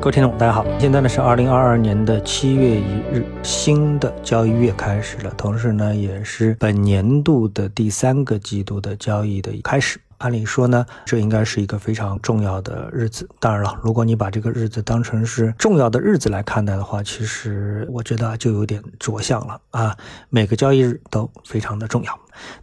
各位听众，大家好，现在呢是二零二二年的七月一日，新的交易月开始了，同时呢也是本年度的第三个季度的交易的开始。按理说呢，这应该是一个非常重要的日子。当然了，如果你把这个日子当成是重要的日子来看待的话，其实我觉得就有点着相了啊。每个交易日都非常的重要，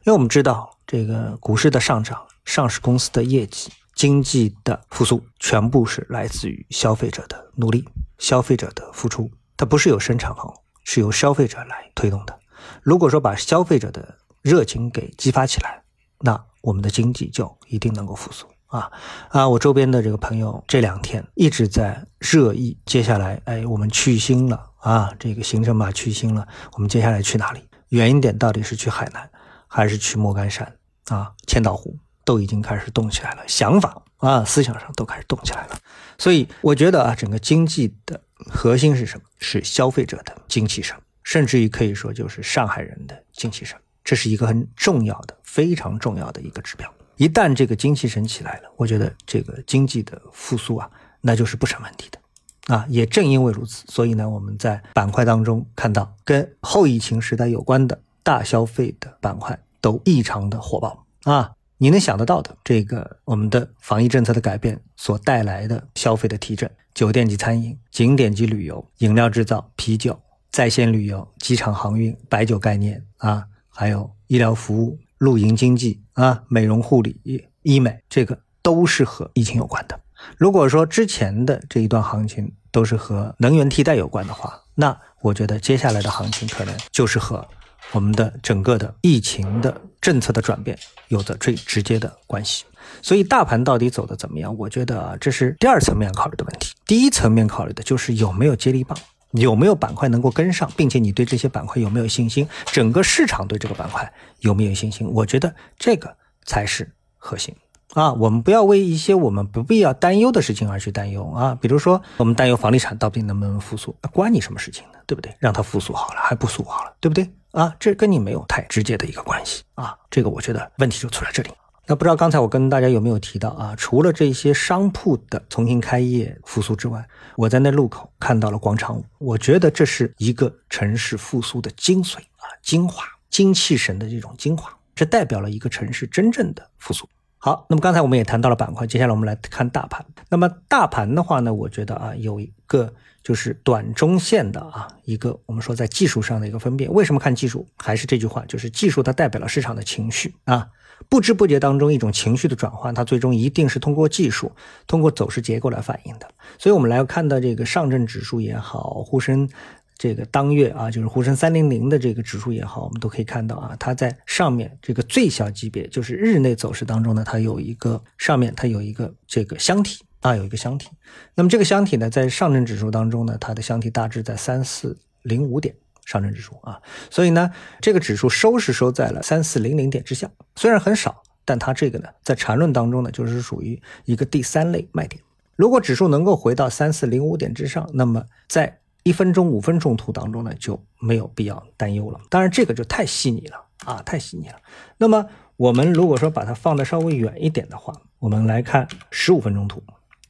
因为我们知道这个股市的上涨、上市公司的业绩。经济的复苏全部是来自于消费者的努力，消费者的付出，它不是由生产方，是由消费者来推动的。如果说把消费者的热情给激发起来，那我们的经济就一定能够复苏啊啊！我周边的这个朋友这两天一直在热议，接下来哎，我们去新了啊，这个行程码去新了，我们接下来去哪里？远一点到底是去海南，还是去莫干山啊？千岛湖？都已经开始动起来了，想法啊，思想上都开始动起来了。所以我觉得啊，整个经济的核心是什么？是消费者的精气神，甚至于可以说就是上海人的精气神。这是一个很重要的、非常重要的一个指标。一旦这个精气神起来了，我觉得这个经济的复苏啊，那就是不成问题的啊。也正因为如此，所以呢，我们在板块当中看到跟后疫情时代有关的大消费的板块都异常的火爆啊。你能想得到的，这个我们的防疫政策的改变所带来的消费的提振，酒店及餐饮、景点及旅游、饮料制造、啤酒、在线旅游、机场航运、白酒概念啊，还有医疗服务、露营经济啊、美容护理、医美，这个都是和疫情有关的。如果说之前的这一段行情都是和能源替代有关的话，那我觉得接下来的行情可能就是和。我们的整个的疫情的政策的转变有着最直接的关系，所以大盘到底走的怎么样？我觉得啊，这是第二层面考虑的问题。第一层面考虑的就是有没有接力棒，有没有板块能够跟上，并且你对这些板块有没有信心？整个市场对这个板块有没有信心？我觉得这个才是核心。啊，我们不要为一些我们不必要担忧的事情而去担忧啊，比如说我们担忧房地产到底能不能复苏，那关你什么事情呢？对不对？让它复苏好了，还不复苏好了，对不对？啊，这跟你没有太直接的一个关系啊。这个我觉得问题就出在这里。那不知道刚才我跟大家有没有提到啊？除了这些商铺的重新开业复苏之外，我在那路口看到了广场舞，我觉得这是一个城市复苏的精髓啊，精华、精气神的这种精华，这代表了一个城市真正的复苏。好，那么刚才我们也谈到了板块，接下来我们来看大盘。那么大盘的话呢，我觉得啊，有一个就是短中线的啊，一个我们说在技术上的一个分辨。为什么看技术？还是这句话，就是技术它代表了市场的情绪啊，不知不觉当中一种情绪的转换，它最终一定是通过技术、通过走势结构来反映的。所以我们来看到这个上证指数也好，沪深。这个当月啊，就是沪深三零零的这个指数也好，我们都可以看到啊，它在上面这个最小级别，就是日内走势当中呢，它有一个上面它有一个这个箱体啊，有一个箱体。那么这个箱体呢，在上证指数当中呢，它的箱体大致在三四零五点，上证指数啊，所以呢，这个指数收是收在了三四零零点之下，虽然很少，但它这个呢，在缠论当中呢，就是属于一个第三类卖点。如果指数能够回到三四零五点之上，那么在一分钟、五分钟图当中呢，就没有必要担忧了。当然，这个就太细腻了啊，太细腻了。那么，我们如果说把它放的稍微远一点的话，我们来看十五分钟图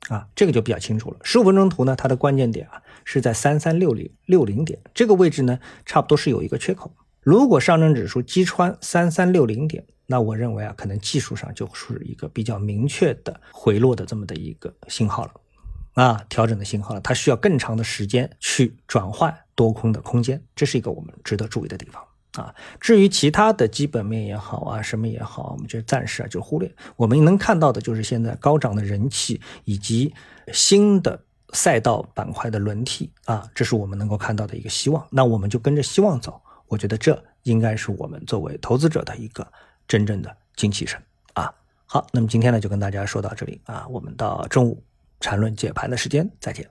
啊，这个就比较清楚了。十五分钟图呢，它的关键点啊是在三三六零六零点这个位置呢，差不多是有一个缺口。如果上证指数击穿三三六零点，那我认为啊，可能技术上就是一个比较明确的回落的这么的一个信号了。啊，调整的信号了，它需要更长的时间去转换多空的空间，这是一个我们值得注意的地方啊。至于其他的基本面也好啊，什么也好，我们就暂时啊就忽略。我们能看到的就是现在高涨的人气以及新的赛道板块的轮替啊，这是我们能够看到的一个希望。那我们就跟着希望走，我觉得这应该是我们作为投资者的一个真正的精气神啊。好，那么今天呢就跟大家说到这里啊，我们到中午。缠论解盘的时间，再见。